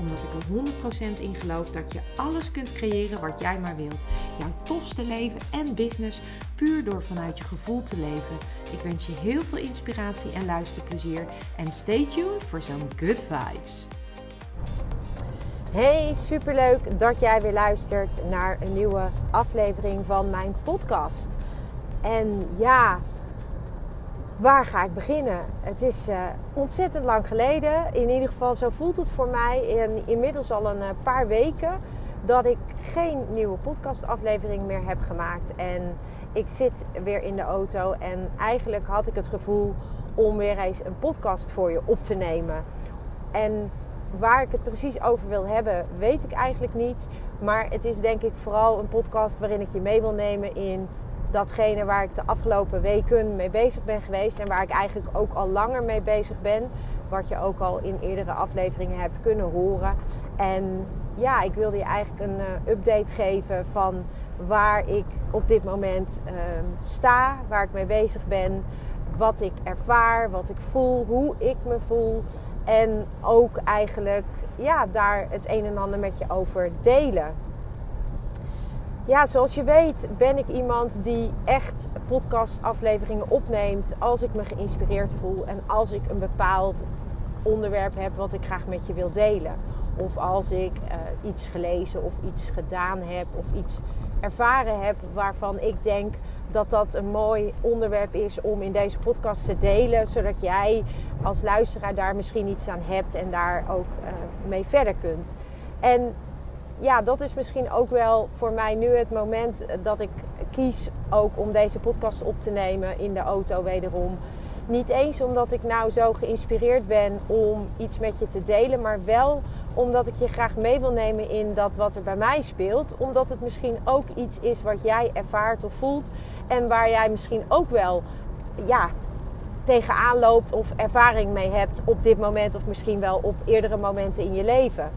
Omdat ik er 100% in geloof dat je alles kunt creëren wat jij maar wilt. Jouw tofste leven en business puur door vanuit je gevoel te leven. Ik wens je heel veel inspiratie en luisterplezier. En stay tuned voor zo'n good vibes. Hey, superleuk dat jij weer luistert naar een nieuwe aflevering van mijn podcast. En ja, waar ga ik beginnen? Het is uh, ontzettend lang geleden. In ieder geval, zo voelt het voor mij. En inmiddels al een uh, paar weken dat ik geen nieuwe podcastaflevering meer heb gemaakt. En ik zit weer in de auto en eigenlijk had ik het gevoel om weer eens een podcast voor je op te nemen. En waar ik het precies over wil hebben, weet ik eigenlijk niet. Maar het is denk ik vooral een podcast waarin ik je mee wil nemen in datgene waar ik de afgelopen weken mee bezig ben geweest. En waar ik eigenlijk ook al langer mee bezig ben. Wat je ook al in eerdere afleveringen hebt kunnen horen. En ja, ik wilde je eigenlijk een uh, update geven van waar ik op dit moment uh, sta, waar ik mee bezig ben, wat ik ervaar, wat ik voel, hoe ik me voel. En ook eigenlijk ja, daar het een en ander met je over delen. Ja, zoals je weet ben ik iemand die echt podcastafleveringen opneemt als ik me geïnspireerd voel en als ik een bepaald onderwerp heb wat ik graag met je wil delen. Of als ik uh, iets gelezen of iets gedaan heb of iets ervaren heb waarvan ik denk dat dat een mooi onderwerp is om in deze podcast te delen, zodat jij als luisteraar daar misschien iets aan hebt en daar ook uh, mee verder kunt. En ja, dat is misschien ook wel voor mij nu het moment dat ik kies ook om deze podcast op te nemen in de auto wederom. Niet eens omdat ik nou zo geïnspireerd ben om iets met je te delen, maar wel omdat ik je graag mee wil nemen in dat wat er bij mij speelt. Omdat het misschien ook iets is wat jij ervaart of voelt. En waar jij misschien ook wel ja, tegenaan loopt of ervaring mee hebt op dit moment. Of misschien wel op eerdere momenten in je leven.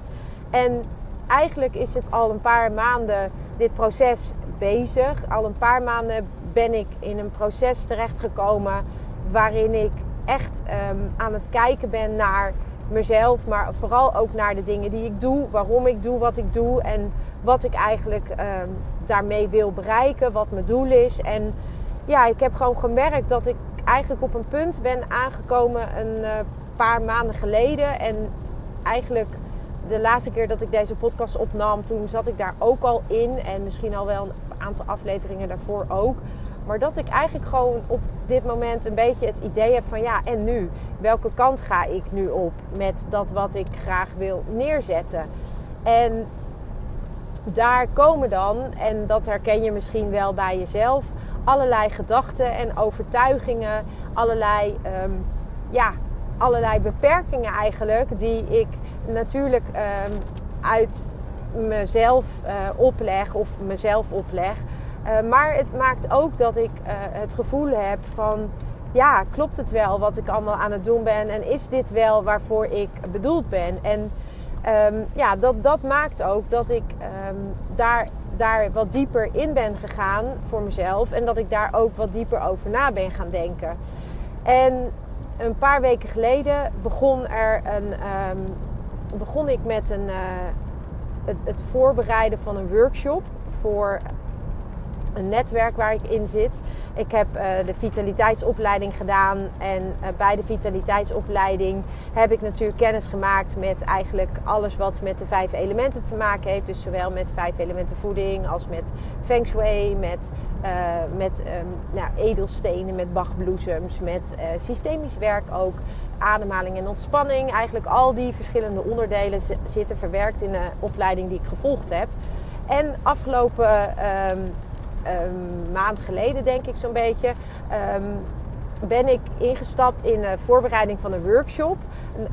En eigenlijk is het al een paar maanden dit proces bezig. Al een paar maanden ben ik in een proces terechtgekomen waarin ik echt um, aan het kijken ben naar mezelf, maar vooral ook naar de dingen die ik doe, waarom ik doe wat ik doe en wat ik eigenlijk um, daarmee wil bereiken, wat mijn doel is. En ja, ik heb gewoon gemerkt dat ik eigenlijk op een punt ben aangekomen een uh, paar maanden geleden. En eigenlijk de laatste keer dat ik deze podcast opnam, toen zat ik daar ook al in. En misschien al wel een aantal afleveringen daarvoor ook. Maar dat ik eigenlijk gewoon op dit moment een beetje het idee heb van ja, en nu? Welke kant ga ik nu op met dat wat ik graag wil neerzetten? En daar komen dan, en dat herken je misschien wel bij jezelf, allerlei gedachten en overtuigingen, allerlei, um, ja, allerlei beperkingen eigenlijk, die ik natuurlijk um, uit mezelf uh, opleg of mezelf opleg. Uh, maar het maakt ook dat ik uh, het gevoel heb van ja, klopt het wel wat ik allemaal aan het doen ben en is dit wel waarvoor ik bedoeld ben? En um, ja, dat, dat maakt ook dat ik um, daar, daar wat dieper in ben gegaan voor mezelf en dat ik daar ook wat dieper over na ben gaan denken. En een paar weken geleden begon, er een, um, begon ik met een, uh, het, het voorbereiden van een workshop voor een netwerk waar ik in zit. Ik heb uh, de vitaliteitsopleiding gedaan en uh, bij de vitaliteitsopleiding heb ik natuurlijk kennis gemaakt met eigenlijk alles wat met de vijf elementen te maken heeft. Dus zowel met vijf elementen voeding als met feng shui, met, uh, met um, nou, edelstenen, met bachbloesems, met systemisch werk ook. Ademhaling en ontspanning. Eigenlijk al die verschillende onderdelen zitten verwerkt in de opleiding die ik gevolgd heb. En afgelopen um, um, maand geleden, denk ik zo'n beetje, um, ben ik ingestapt in de voorbereiding van een workshop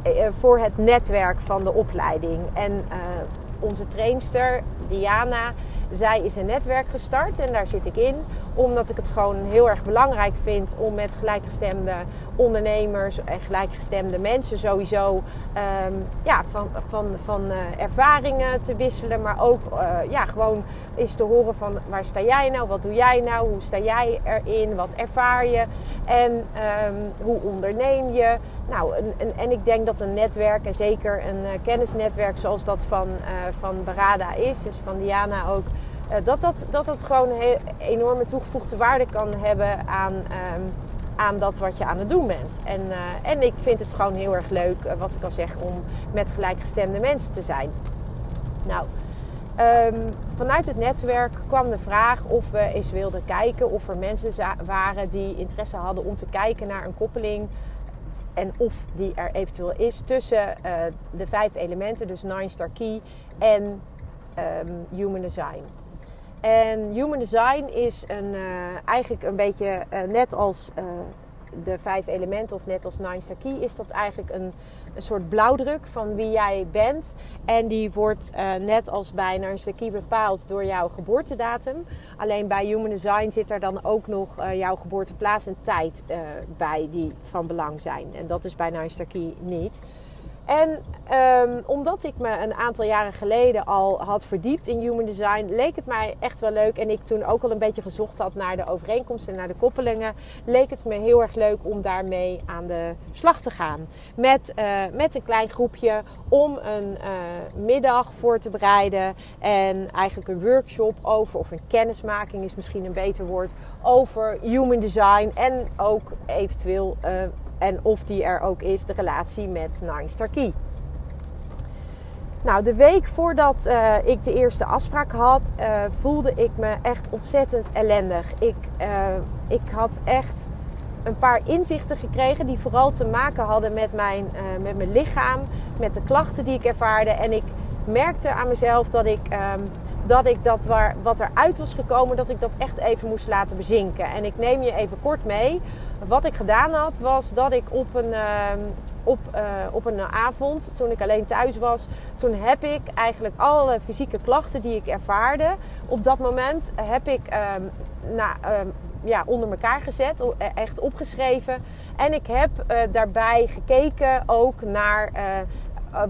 uh, voor het netwerk van de opleiding. En onze trainster, Diana, zij is een netwerk gestart en daar zit ik in. Omdat ik het gewoon heel erg belangrijk vind om met gelijkgestemde ondernemers en gelijkgestemde mensen sowieso ehm, ja, van, van, van uh, ervaringen te wisselen. Maar ook uh, ja, gewoon eens te horen van waar sta jij nou, wat doe jij nou, hoe sta jij erin, wat ervaar je en um, hoe onderneem je. Nou, en, en, en, ik denk dat een netwerk, en zeker een uh, kennisnetwerk zoals dat van, van Barada is, dus van Diana ook, dat, dat, dat dat gewoon een enorme toegevoegde waarde kan hebben aan... Um, aan dat wat je aan het doen bent. En, uh, en ik vind het gewoon heel erg leuk, uh, wat ik al zeg, om met gelijkgestemde mensen te zijn. Nou, um, vanuit het netwerk kwam de vraag of we eens wilden kijken of er mensen waren die interesse hadden om te kijken naar een koppeling. En of die er eventueel is tussen uh, de vijf elementen, dus Nine Star Key en um, Human Design. En human design is een, uh, eigenlijk een beetje uh, net als uh, de vijf elementen of net als Nine Key, is dat eigenlijk een, een soort blauwdruk van wie jij bent. En die wordt net als bij Nine Key bepaald door jouw geboortedatum. Alleen bij human design zit er dan ook nog jouw geboorteplaats en tijd bij die van belang zijn. En dat is bij Nine Key niet. En um, omdat ik me een aantal jaren geleden al had verdiept in human design, leek het mij echt wel leuk. En ik toen ook al een beetje gezocht had naar de overeenkomsten en naar de koppelingen, leek het me heel erg leuk om daarmee aan de slag te gaan. Met, uh, met een klein groepje om een uh, middag voor te bereiden. En eigenlijk een workshop over, of een kennismaking is misschien een beter woord, over human design. En ook eventueel. Uh, en of die er ook is, de relatie met Nine Key. Nou, de week voordat uh, ik de eerste afspraak had, uh, voelde ik me echt ontzettend ellendig. Ik, uh, ik had echt een paar inzichten gekregen die vooral te maken hadden met mijn, met mijn lichaam, met de klachten die ik ervaarde. En ik merkte aan mezelf dat ik, um, dat, ik dat waar, wat eruit was gekomen, dat ik dat echt even moest laten bezinken. En ik neem je even kort mee wat ik gedaan had, was dat ik op een, uh, op, uh, op een avond, toen ik alleen thuis was, toen heb ik eigenlijk alle fysieke klachten die ik ervaarde, op dat moment heb ik um, na, um, ja, onder elkaar gezet, e-, echt opgeschreven. En ik heb uh, daarbij gekeken ook naar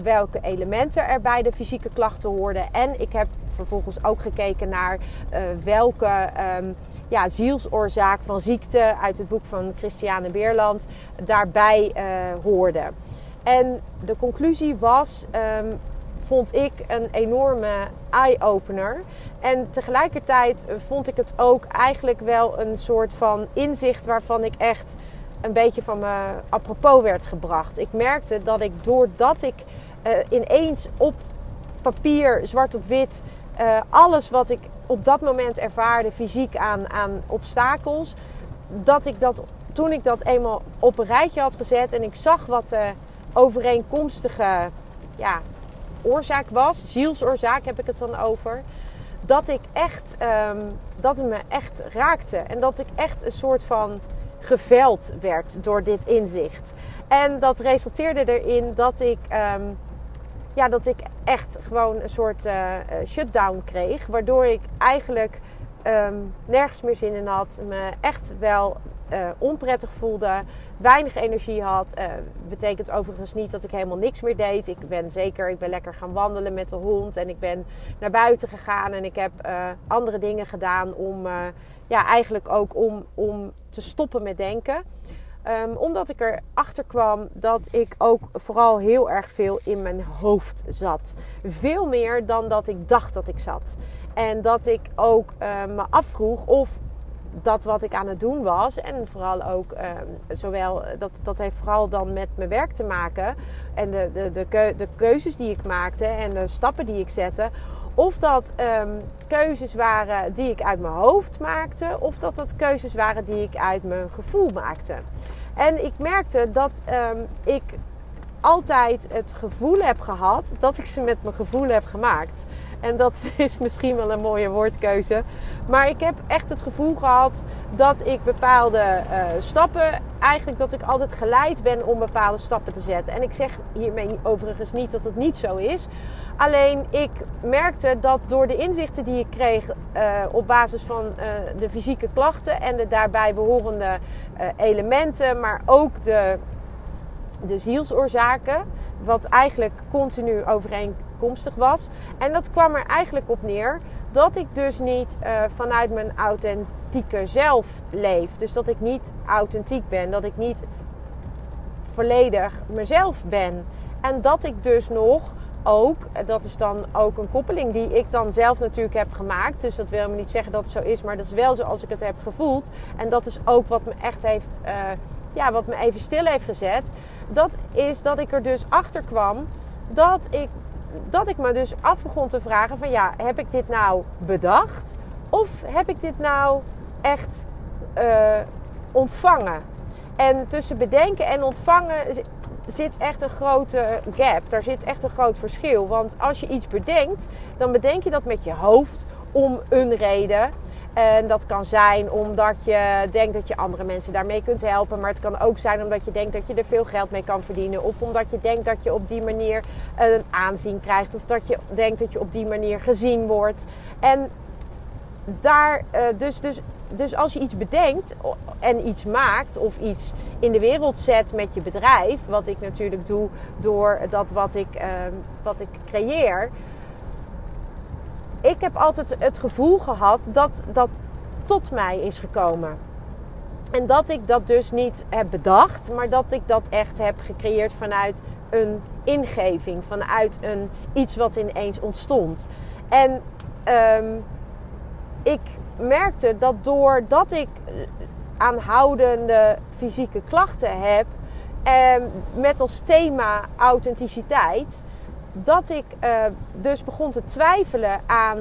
welke elementen er bij de fysieke klachten hoorden. En ik heb vervolgens ook gekeken naar welke ja, zielsoorzaak van ziekte uit het boek van Christiane Beerland daarbij uh, hoorde. En de conclusie was, um, vond ik een enorme eye-opener. En tegelijkertijd vond ik het ook eigenlijk wel een soort van inzicht waarvan ik echt een beetje van me apropos werd gebracht. Ik merkte dat ik doordat ik uh, ineens op papier, zwart op wit, uh, alles wat ik op dat moment ervaarde fysiek aan, aan obstakels, dat ik dat toen ik dat eenmaal op een rijtje had gezet en ik zag wat de overeenkomstige ja, oorzaak was, zielsoorzaak heb ik het dan over, dat ik echt, um, dat het me echt raakte en dat ik echt een soort van geveld werd door dit inzicht. En dat resulteerde erin dat ik um, ja, dat ik echt gewoon een soort uh, shutdown kreeg. Waardoor ik eigenlijk um, nergens meer zin in had. Me echt wel uh, onprettig voelde. Weinig energie had. Uh, betekent overigens niet dat ik helemaal niks meer deed. Ik ben zeker, ik ben lekker gaan wandelen met de hond. En ik ben naar buiten gegaan. En ik heb andere dingen gedaan om, ja, eigenlijk ook om, om te stoppen met denken. Um, omdat ik erachter kwam dat ik ook vooral heel erg veel in mijn hoofd zat. Veel meer dan dat ik dacht dat ik zat. En dat ik ook uh, me afvroeg of dat wat ik aan het doen was. En vooral ook, um, zowel, dat, dat heeft vooral dan met mijn werk te maken. En de, de, de, de keuzes die ik maakte en de stappen die ik zette. Of dat um, keuzes waren die ik uit mijn hoofd maakte, of dat dat keuzes waren die ik uit mijn gevoel maakte. En ik merkte dat um, ik altijd het gevoel heb gehad dat ik ze met mijn gevoel heb gemaakt. En dat is misschien wel een mooie woordkeuze. Maar ik heb echt het gevoel gehad dat ik bepaalde uh, stappen, eigenlijk dat ik altijd geleid ben om bepaalde stappen te zetten. En ik zeg hiermee overigens niet dat het niet zo is. Alleen ik merkte dat door de inzichten die ik kreeg uh, op basis van uh, de fysieke klachten en de daarbij behorende elementen, maar ook de de zielsoorzaken, wat eigenlijk continu overeenkomstig was. En dat kwam er eigenlijk op neer dat ik dus niet uh, vanuit mijn authentieke zelf leef. Dus dat ik niet authentiek ben, dat ik niet volledig mezelf ben. En dat ik dus nog ook, dat is dan ook een koppeling die ik dan zelf natuurlijk heb gemaakt. Dus dat wil me niet zeggen dat het zo is, maar dat is wel zoals ik het heb gevoeld. En dat is ook wat me echt heeft, uh, ja, wat me even stil heeft gezet. Dat is dat ik er dus achter kwam dat ik, dat ik me dus af begon te vragen van ja, heb ik dit nou bedacht? Of heb ik dit nou echt uh, ontvangen? En tussen bedenken en ontvangen zit echt een grote gap. Daar zit echt een groot verschil. Want als je iets bedenkt, dan bedenk je dat met je hoofd om een reden. En dat kan zijn omdat je denkt dat je andere mensen daarmee kunt helpen. Maar het kan ook zijn omdat je denkt dat je er veel geld mee kan verdienen. Of omdat je denkt dat je op die manier een aanzien krijgt. Of dat je denkt dat je op die manier gezien wordt. En daar, eh, dus, dus, dus als je iets bedenkt en iets maakt of iets in de wereld zet met je bedrijf, wat ik natuurlijk doe door dat wat ik, ehm, wat ik creëer. Ik heb altijd het gevoel gehad dat dat tot mij is gekomen. En dat ik dat dus niet heb bedacht, maar dat ik dat echt heb gecreëerd vanuit een ingeving, vanuit een, iets wat ineens ontstond. En um, ik merkte dat doordat ik aanhoudende fysieke klachten heb, eh, met als thema authenticiteit, dat ik eh, dus begon te twijfelen aan,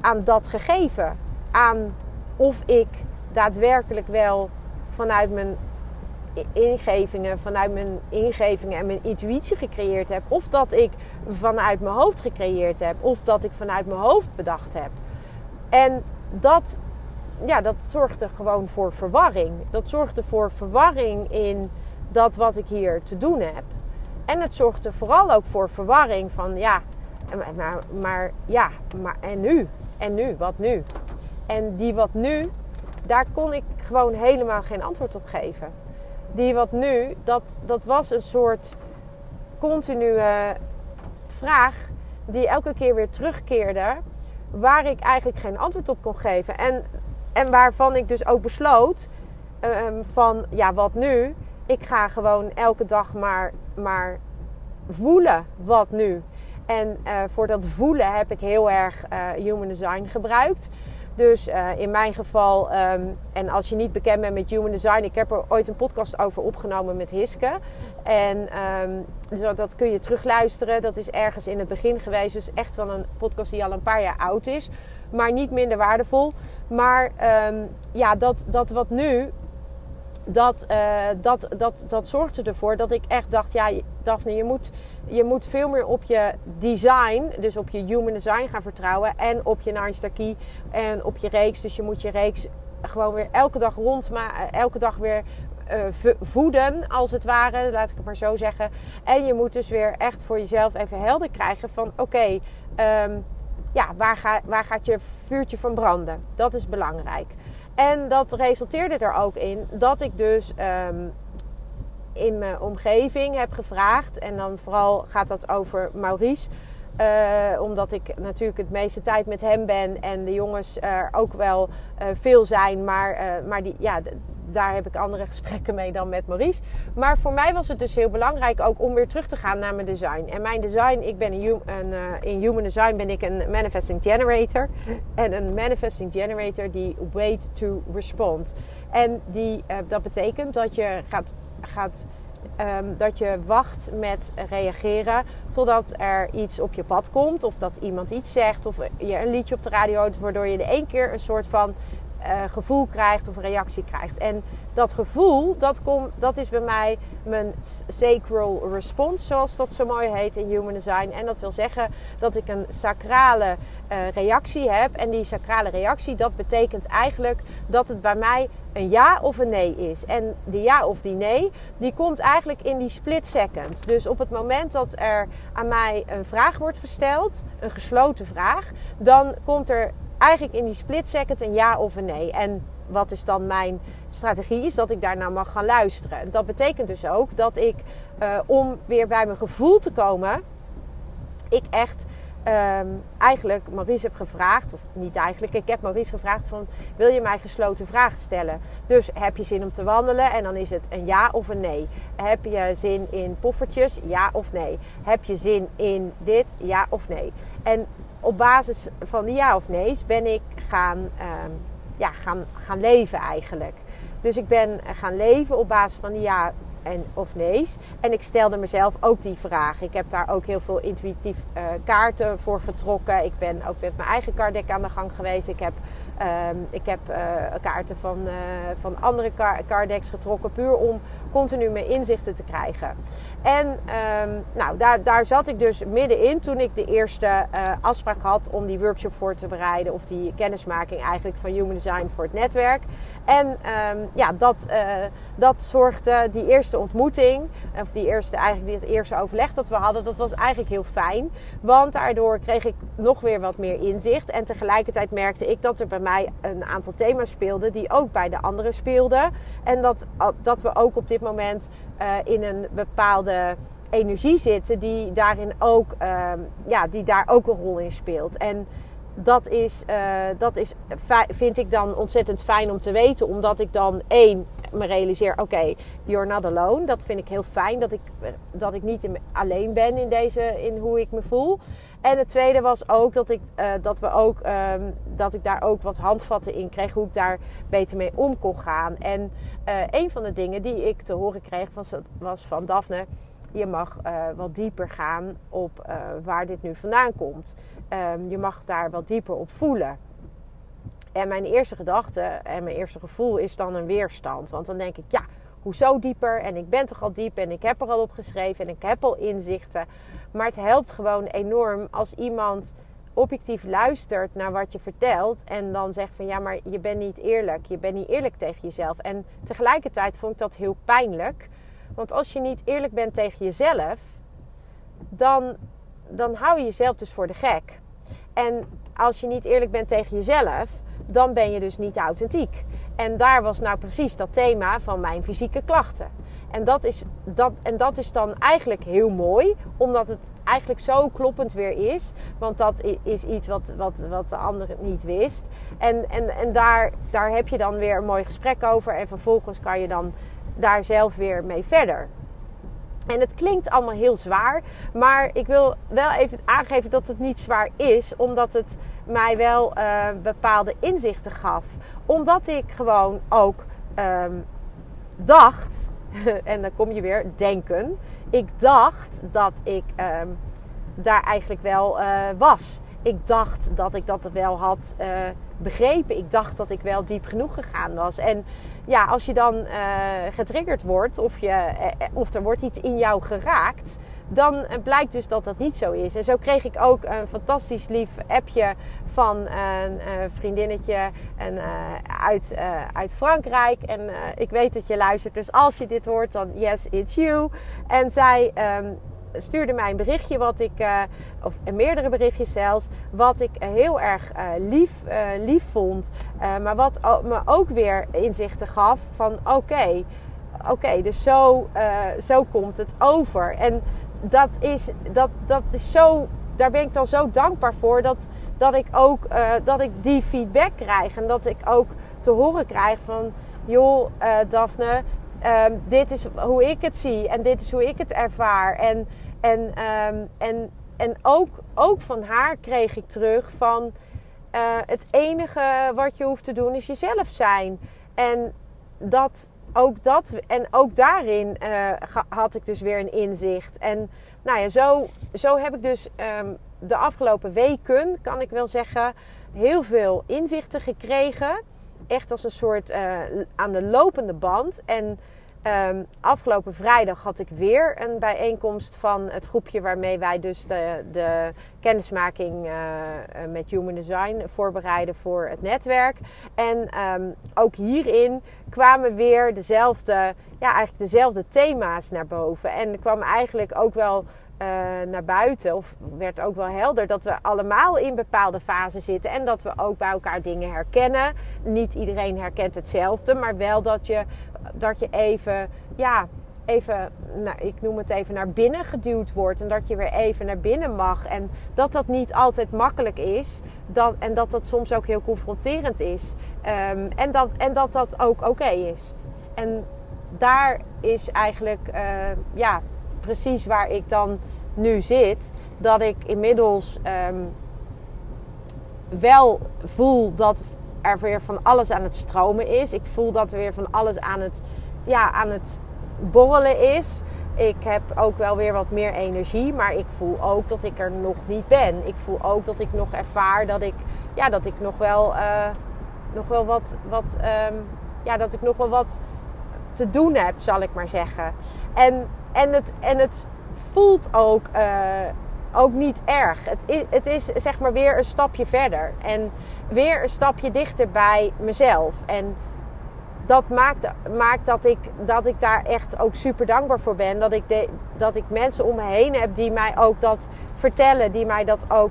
aan dat gegeven. Aan of ik daadwerkelijk wel vanuit mijn ingevingen, vanuit mijn ingevingen en mijn intuïtie gecreëerd heb. Of dat ik vanuit mijn hoofd gecreëerd heb. Of dat ik vanuit mijn hoofd bedacht heb. En dat, ja, dat zorgde gewoon voor verwarring. Dat zorgde voor verwarring in dat wat ik hier te doen heb. En het zorgde vooral ook voor verwarring van ja, maar, maar ja, maar en nu? En nu? Wat nu? En die wat nu, daar kon ik gewoon helemaal geen antwoord op geven. Die wat nu, dat, dat was een soort continue vraag die elke keer weer terugkeerde waar ik eigenlijk geen antwoord op kon geven. En, en waarvan ik dus ook besloot um, van ja, wat nu? Ik ga gewoon elke dag maar, maar voelen wat nu. En uh, voor dat voelen heb ik heel erg uh, human design gebruikt. Dus uh, in mijn geval, um, en als je niet bekend bent met Human Design, ik heb er ooit een podcast over opgenomen met Hiske. En dus dat kun je terugluisteren. Dat is ergens in het begin geweest. Dus echt wel een podcast die al een paar jaar oud is. Maar niet minder waardevol. Maar um, ja, dat, dat wat nu dat, uh, dat, dat, dat zorgde ervoor dat ik echt dacht: ja, Daphne, je moet, je moet veel meer op je design, dus op je human design gaan vertrouwen. En op je Key en op je reeks. Dus je moet je reeks gewoon weer elke dag rond, maar eh, elke dag weer uh, voeden, als het ware, laat ik het maar zo zeggen. En je moet dus weer echt voor jezelf even helder krijgen van oké, um, ja, waar, ga, waar gaat je vuurtje van branden? Dat is belangrijk. En dat resulteerde er ook in dat ik dus um, in mijn omgeving heb gevraagd. En dan vooral gaat dat over Maurice. Uh, omdat ik natuurlijk het meeste tijd met hem ben en de jongens er ook wel uh, veel zijn. Maar, uh, maar die, ja, daar heb ik andere gesprekken mee dan met Maurice. Maar voor mij was het dus heel belangrijk ook om weer terug te gaan naar mijn design. En mijn design, ik ben een, een in Human Design ben ik een Manifesting Generator. En een Manifesting Generator die wait to respond. En die, dat betekent dat je gaat, gaat Um, dat je wacht met reageren totdat er iets op je pad komt. Of dat iemand iets zegt. Of je een liedje op de radio hoort. Waardoor je in één keer een soort van uh, gevoel krijgt of een reactie krijgt. En dat gevoel, dat, kom, dat is bij mij mijn sacral response, zoals dat zo mooi heet in Human Design. En dat wil zeggen dat ik een sacrale uh, reactie heb. En die sacrale reactie, dat betekent eigenlijk dat het bij mij een ja of een nee is. En die ja of die nee, die komt eigenlijk in die split seconds. Dus op het moment dat er aan mij een vraag wordt gesteld, een gesloten vraag, dan komt er eigenlijk in die split second een ja of een nee. En wat is dan mijn strategie? Is dat ik daarna mag gaan luisteren. Dat betekent dus ook dat ik, uh, om weer bij mijn gevoel te komen, ik echt um, eigenlijk Maurice heb gevraagd, of niet eigenlijk, ik heb Maurice gevraagd van wil je mij gesloten vragen stellen? Dus heb je zin om te wandelen? En dan is het een ja of een nee. Heb je zin in poffertjes? Ja of nee. Heb je zin in dit? Ja of nee. En op basis van ja of nee's ben ik gaan, um, ja, gaan, gaan leven eigenlijk. Dus ik ben gaan leven op basis van ja en of nee's. En ik stelde mezelf ook die vraag. Ik heb daar ook heel veel intuïtief uh, kaarten voor getrokken. Ik ben ook met mijn eigen kaartdek aan de gang geweest. Ik heb, um, ik heb uh, kaarten van, uh, van andere kaartdeks getrokken. Puur om continu mijn inzichten te krijgen. En um, nou, daar, daar zat ik dus middenin toen ik de eerste uh, afspraak had om die workshop voor te bereiden. Of die kennismaking eigenlijk van Human Design voor het netwerk. En um, ja, dat, dat zorgde, die eerste ontmoeting, of die eerste, eigenlijk het eerste overleg dat we hadden, dat was eigenlijk heel fijn. Want daardoor kreeg ik nog weer wat meer inzicht. En tegelijkertijd merkte ik dat er bij mij een aantal thema's speelden die ook bij de anderen speelden. En dat, dat we ook op dit moment uh, in een bepaalde energie zitten die daarin ook, uh, ja, die daar ook een rol in speelt. En dat is, uh, dat is, vind ik dan ontzettend fijn om te weten, omdat ik dan één me realiseer: oké, you're not alone. Dat vind ik heel fijn dat ik, dat ik niet in, alleen ben in, deze, in hoe ik me voel. En het tweede was ook dat ik, uh, dat we ook, um, dat ik daar ook wat handvatten in kreeg hoe ik daar beter mee om kon gaan. En uh, een van de dingen die ik te horen kreeg was, was van Daphne. Je mag wat dieper gaan op waar dit nu vandaan komt. Um, je mag daar wat dieper op voelen. En mijn eerste gedachte en mijn eerste gevoel is dan een weerstand. Want dan denk ik, ja, hoezo dieper? En ik ben toch al diep en ik heb er al op geschreven en ik heb al inzichten. Maar het helpt gewoon enorm als iemand objectief luistert naar wat je vertelt en dan zegt van ja, maar je bent niet eerlijk. Je bent niet eerlijk tegen jezelf. En tegelijkertijd vond ik dat heel pijnlijk. Want als je niet eerlijk bent tegen jezelf, dan, dan hou je jezelf dus voor de gek. En als je niet eerlijk bent tegen jezelf, dan ben je dus niet authentiek. En daar was nou precies dat thema van mijn fysieke klachten. En dat is, dat, en dat is dan eigenlijk heel mooi, omdat het eigenlijk zo kloppend weer is. Want dat is iets wat, wat, wat de ander niet wist. En, en, en daar, daar heb je dan weer een mooi gesprek over. En vervolgens kan je dan daar zelf weer mee verder. En het klinkt allemaal heel zwaar, maar ik wil wel even aangeven dat het niet zwaar is, omdat het mij wel uh, bepaalde inzichten gaf. Omdat ik gewoon ook um, dacht, en dan kom je weer, denken. Ik dacht dat ik um, daar eigenlijk wel uh, was. Ik dacht dat ik dat wel had uh, begrepen. Ik dacht dat ik wel diep genoeg gegaan was. En ja, als je dan uh, getriggerd wordt of, je, uh, of er wordt iets in jou geraakt, dan blijkt dus dat dat niet zo is. En zo kreeg ik ook een fantastisch lief appje van een vriendinnetje en, uit, uit Frankrijk. En ik weet dat je luistert, dus als je dit hoort, dan yes, it's you. En zij um, stuurde mij een berichtje wat ik, uh, of meerdere berichtjes zelfs, wat ik heel erg uh, lief, uh, lief vond. maar wat me ook weer inzichten gaf van oké, oké, dus zo, zo komt het over. En dat is, dat, dat is zo, daar ben ik dan zo dankbaar voor dat, dat ik ook dat ik die feedback krijg. En dat ik ook te horen krijg van joh, Daphne, Um, dit is hoe ik het zie en dit is hoe ik het ervaar. En, en, um, en, en ook, ook van haar kreeg ik terug van uh, het enige wat je hoeft te doen is jezelf zijn. En dat ook dat en ook daarin uh, had ik dus weer een inzicht. En nou ja, zo, zo heb ik dus um, de afgelopen weken, kan ik wel zeggen, heel veel inzichten gekregen. Echt als een soort uh, aan de lopende band. En um, afgelopen vrijdag had ik weer een bijeenkomst van het groepje waarmee wij dus de, de kennismaking uh, met Human Design voorbereiden voor het netwerk. En um, ook hierin kwamen weer dezelfde, ja, eigenlijk dezelfde thema's naar boven. En kwam eigenlijk ook wel uh, naar buiten, of werd ook wel helder, dat we allemaal in bepaalde fasen zitten en dat we ook bij elkaar dingen herkennen. Niet iedereen herkent hetzelfde, maar wel dat je, dat je even, ja, even, nou, ik noem het even, naar binnen geduwd wordt en dat je weer even naar binnen mag. En dat dat niet altijd makkelijk is dat, en dat dat soms ook heel confronterend is. Um, en, dat, en dat dat ook oké is. En daar is eigenlijk, uh, ja precies waar ik dan nu zit, dat ik inmiddels um, wel voel dat er weer van alles aan het stromen is. Ik voel dat er weer van alles aan het, ja, aan het borrelen is. Ik heb ook wel weer wat meer energie, maar ik voel ook dat ik er nog niet ben. Ik voel ook dat ik nog ervaar dat ik, ja, dat ik nog wel, uh, nog wel wat, wat um, ja, dat ik nog wel wat te doen heb, zal ik maar zeggen. En en het, en het voelt ook, uh, ook niet erg. Het is, het is zeg maar weer een stapje verder. En weer een stapje dichter bij mezelf. En dat maakt, maakt dat, ik, dat ik daar echt ook super dankbaar voor ben. Dat ik, dat ik mensen om me heen heb die mij ook dat vertellen. Die mij dat ook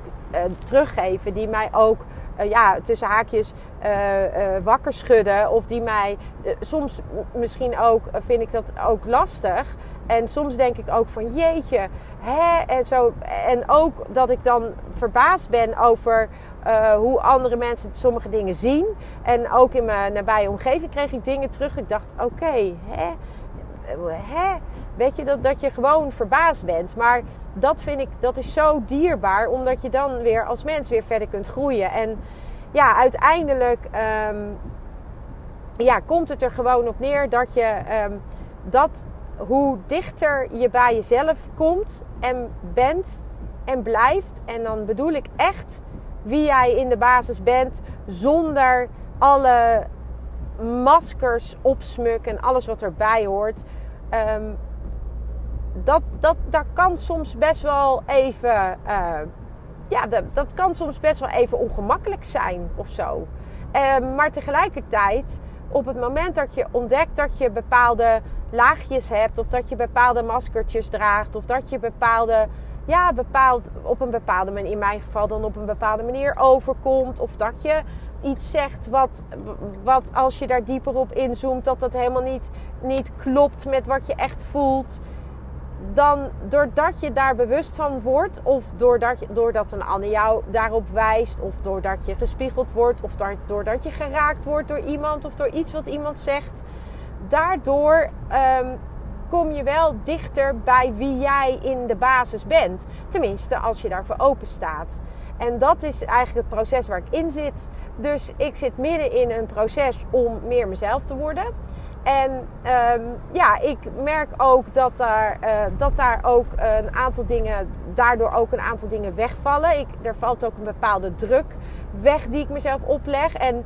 teruggeven. Die mij ook uh, ja, tussen haakjes uh, wakker schudden. Of die mij soms misschien ook vind ik dat ook lastig. En soms denk ik ook van jeetje, hè? En, zo, en ook dat ik dan verbaasd ben over hoe andere mensen sommige dingen zien. En ook in mijn nabije omgeving kreeg ik dingen terug. Ik dacht, oké, hè? Hè? Weet je, dat, dat je gewoon verbaasd bent. Maar dat vind ik, dat is zo dierbaar. Omdat je dan weer als mens weer verder kunt groeien. En ja, uiteindelijk um, ja, komt het er gewoon op neer dat je um, dat hoe dichter je bij jezelf komt en bent en blijft. En dan bedoel ik echt wie jij in de basis bent, zonder alle maskers, opsmuk en alles wat erbij hoort. Um, dat, dat, dat kan soms best wel even. Uh, ja, dat, dat kan soms best wel even ongemakkelijk zijn of zo. Um, maar tegelijkertijd, op het moment dat je ontdekt dat je bepaalde laagjes hebt, of dat je bepaalde maskertjes draagt, of dat je bepaalde, ja, bepaald, op een bepaalde manier, in mijn geval dan op een bepaalde manier overkomt, of dat je iets zegt wat, wat als je daar dieper op inzoomt, dat dat helemaal niet, niet klopt met wat je echt voelt. Dan doordat je daar bewust van wordt, of doordat, je, doordat een ander jou daarop wijst, of doordat je gespiegeld wordt, of doordat je geraakt wordt door iemand of door iets wat iemand zegt, daardoor um, kom je wel dichter bij wie jij in de basis bent. Tenminste, als je daarvoor open staat. En dat is eigenlijk het proces waar ik in zit. Dus ik zit midden in een proces om meer mezelf te worden. En um, ja, ik merk ook dat daar, uh, dat daar ook een aantal dingen, daardoor ook een aantal dingen wegvallen. Ik, er valt ook een bepaalde druk weg die ik mezelf opleg. En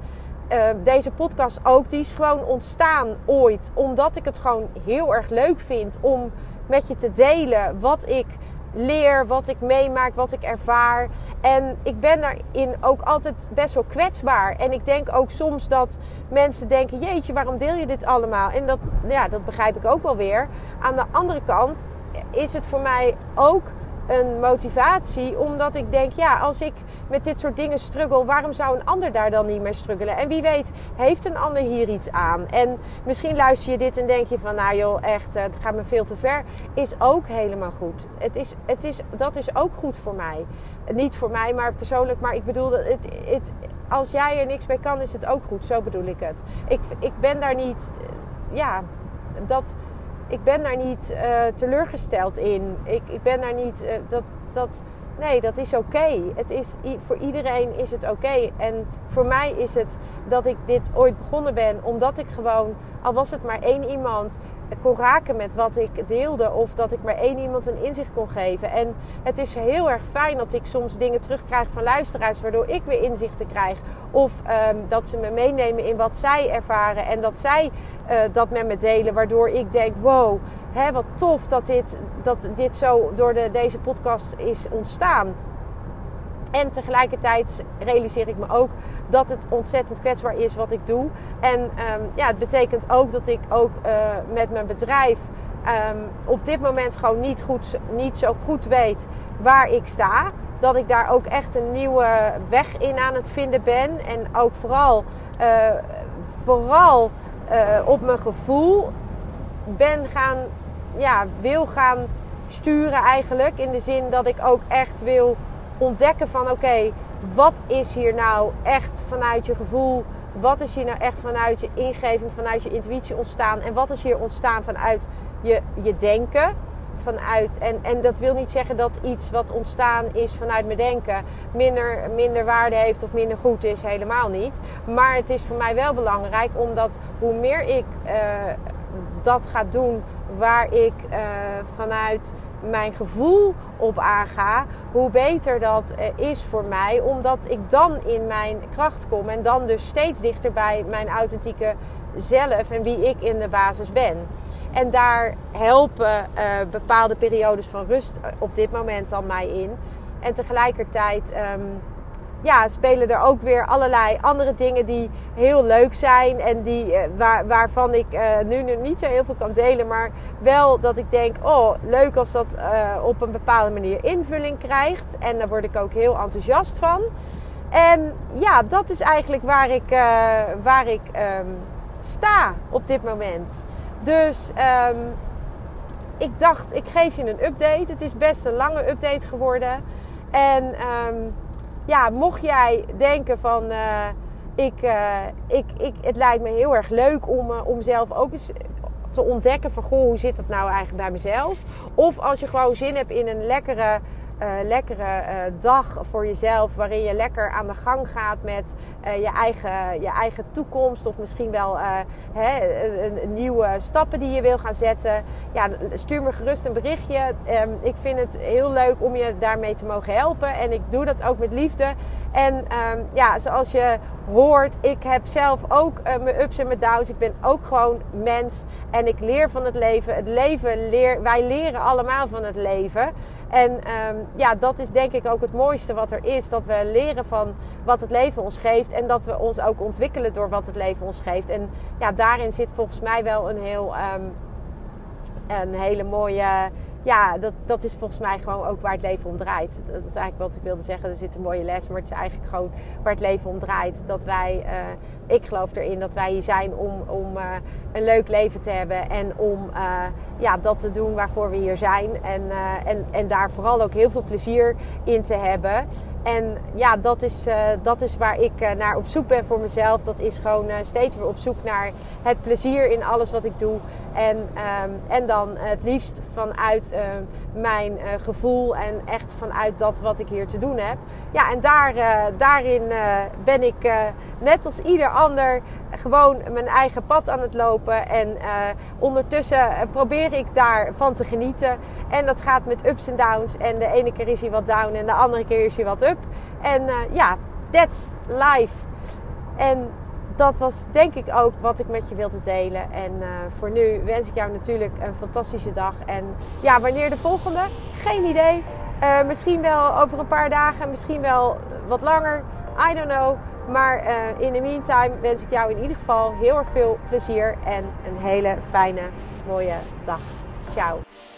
uh, deze podcast ook, die is gewoon ontstaan ooit. Omdat ik het gewoon heel erg leuk vind om met je te delen wat ik leer, wat ik meemaak, wat ik ervaar. En ik ben daarin ook altijd best wel kwetsbaar. En ik denk ook soms dat mensen denken: jeetje, waarom deel je dit allemaal? En dat, ja, dat begrijp ik ook wel weer. Aan de andere kant is het voor mij ook een motivatie. Omdat ik denk, ja, als ik met dit soort dingen struggle, waarom zou een ander daar dan niet mee struggelen? En wie weet, heeft een ander hier iets aan? En misschien luister je dit en denk je van, nou joh, echt, het gaat me veel te ver. Is ook helemaal goed. Het is, het is, dat is ook goed voor mij. Niet voor mij, maar persoonlijk. Maar ik bedoel, het, het, als jij er niks mee kan, is het ook goed. Zo bedoel ik het. Ik, ik ben daar niet, ja, dat ik ben daar niet uh, teleurgesteld in. Ik, ik ben daar niet. Uh, dat, dat, nee, dat is oké. Het is voor iedereen is het oké. En voor mij is het dat ik dit ooit begonnen ben, omdat ik gewoon, al was het maar één iemand, kon raken met wat ik deelde. Of dat ik maar één iemand een inzicht kon geven. En het is heel erg fijn dat ik soms dingen terugkrijg van luisteraars. Waardoor ik weer inzichten krijg. Of ehm, dat ze me meenemen in wat zij ervaren. En dat zij uh, dat met me delen. Waardoor ik denk, wow, hè, wat tof dat dit, dat dit zo door de, deze podcast is ontstaan. En tegelijkertijd realiseer ik me ook dat het ontzettend kwetsbaar is wat ik doe. En um, ja, het betekent ook dat ik ook uh, met mijn bedrijf um, op dit moment gewoon niet, goed, niet zo goed weet waar ik sta. Dat ik daar ook echt een nieuwe weg in aan het vinden ben. En ook vooral, uh, vooral uh, op mijn gevoel ben gaan, ja, wil gaan sturen eigenlijk. In de zin dat ik ook echt wil ontdekken van oké, wat is hier nou echt vanuit je gevoel? Wat is hier nou echt vanuit je ingeving, vanuit je intuïtie ontstaan? En wat is hier ontstaan vanuit je, je denken? Vanuit, en, en dat wil niet zeggen dat iets wat ontstaan is vanuit mijn denken minder, minder waarde heeft of minder goed is. Helemaal niet. Maar het is voor mij wel belangrijk omdat hoe meer ik uh, dat ga doen waar ik uh, vanuit mijn gevoel op aanga, hoe beter dat eh, is voor mij. Omdat ik dan in mijn kracht kom en dan dus steeds dichter bij mijn authentieke zelf en wie ik in de basis ben. En daar helpen uh, bepaalde periodes van rust op dit moment dan mij in. En tegelijkertijd um, ja, spelen er ook weer allerlei andere dingen die heel leuk zijn. En die, eh, waar, waarvan ik uh, nu, nu niet zo heel veel kan delen. Maar wel dat ik denk, oh leuk als dat uh, op een bepaalde manier invulling krijgt. En daar word ik ook heel enthousiast van. En ja, dat is eigenlijk waar ik, waar ik um, sta op dit moment. Dus um, ik dacht, ik geef je een update. Het is best een lange update geworden. En... Um, ja, mocht jij denken van uh, ik, uh, ik, ik, het lijkt me heel erg leuk om, uh, om zelf ook eens te ontdekken van goh, hoe zit dat nou eigenlijk bij mezelf? Of als je gewoon zin hebt in een lekkere uh, lekkere uh, dag voor jezelf. Waarin je lekker aan de gang gaat met uh, je, eigen, je eigen toekomst. Of misschien wel hè, een, nieuwe stappen die je wil gaan zetten. Ja, stuur me gerust een berichtje. Um, ik vind het heel leuk om je daarmee te mogen helpen. En ik doe dat ook met liefde. En um, ja, zoals je hoort, ik heb zelf ook mijn ups en mijn downs. Ik ben ook gewoon mens. En ik leer van het leven. Het leven leer, wij leren allemaal van het leven. En um, ja, dat is denk ik ook het mooiste wat er is. Dat we leren van wat het leven ons geeft. En dat we ons ook ontwikkelen door wat het leven ons geeft. En ja, daarin zit volgens mij wel een heel... Um, een hele mooie ja, dat, dat is volgens mij gewoon ook waar het leven om draait. Dat is eigenlijk wat ik wilde zeggen. Er zit een mooie les, maar het is eigenlijk gewoon waar het leven om draait. Dat wij, uh, ik geloof erin dat wij hier zijn om, om uh, een leuk leven te hebben. En om uh, ja, dat te doen waarvoor we hier zijn. En, en, en daar vooral ook heel veel plezier in te hebben. En ja, dat is, uh, dat is waar ik uh, naar op zoek ben voor mezelf. Dat is gewoon uh, steeds weer op zoek naar het plezier in alles wat ik doe. En, um, en dan het liefst vanuit mijn gevoel en echt vanuit dat wat ik hier te doen heb. Ja, en daar, daarin ben ik net als ieder ander gewoon mijn eigen pad aan het lopen. En ondertussen probeer ik daarvan te genieten. En dat gaat met ups en downs. En de ene keer is hij wat down en de andere keer is hij wat up. En uh, ja, that's life. En dat was denk ik ook wat ik met je wilde delen. En voor nu wens ik jou natuurlijk een fantastische dag. En ja, wanneer de volgende? Geen idee. Misschien wel over een paar dagen, misschien wel wat langer. I don't know. Maar in the meantime wens ik jou in ieder geval heel erg veel plezier en een hele fijne, mooie dag. Ciao.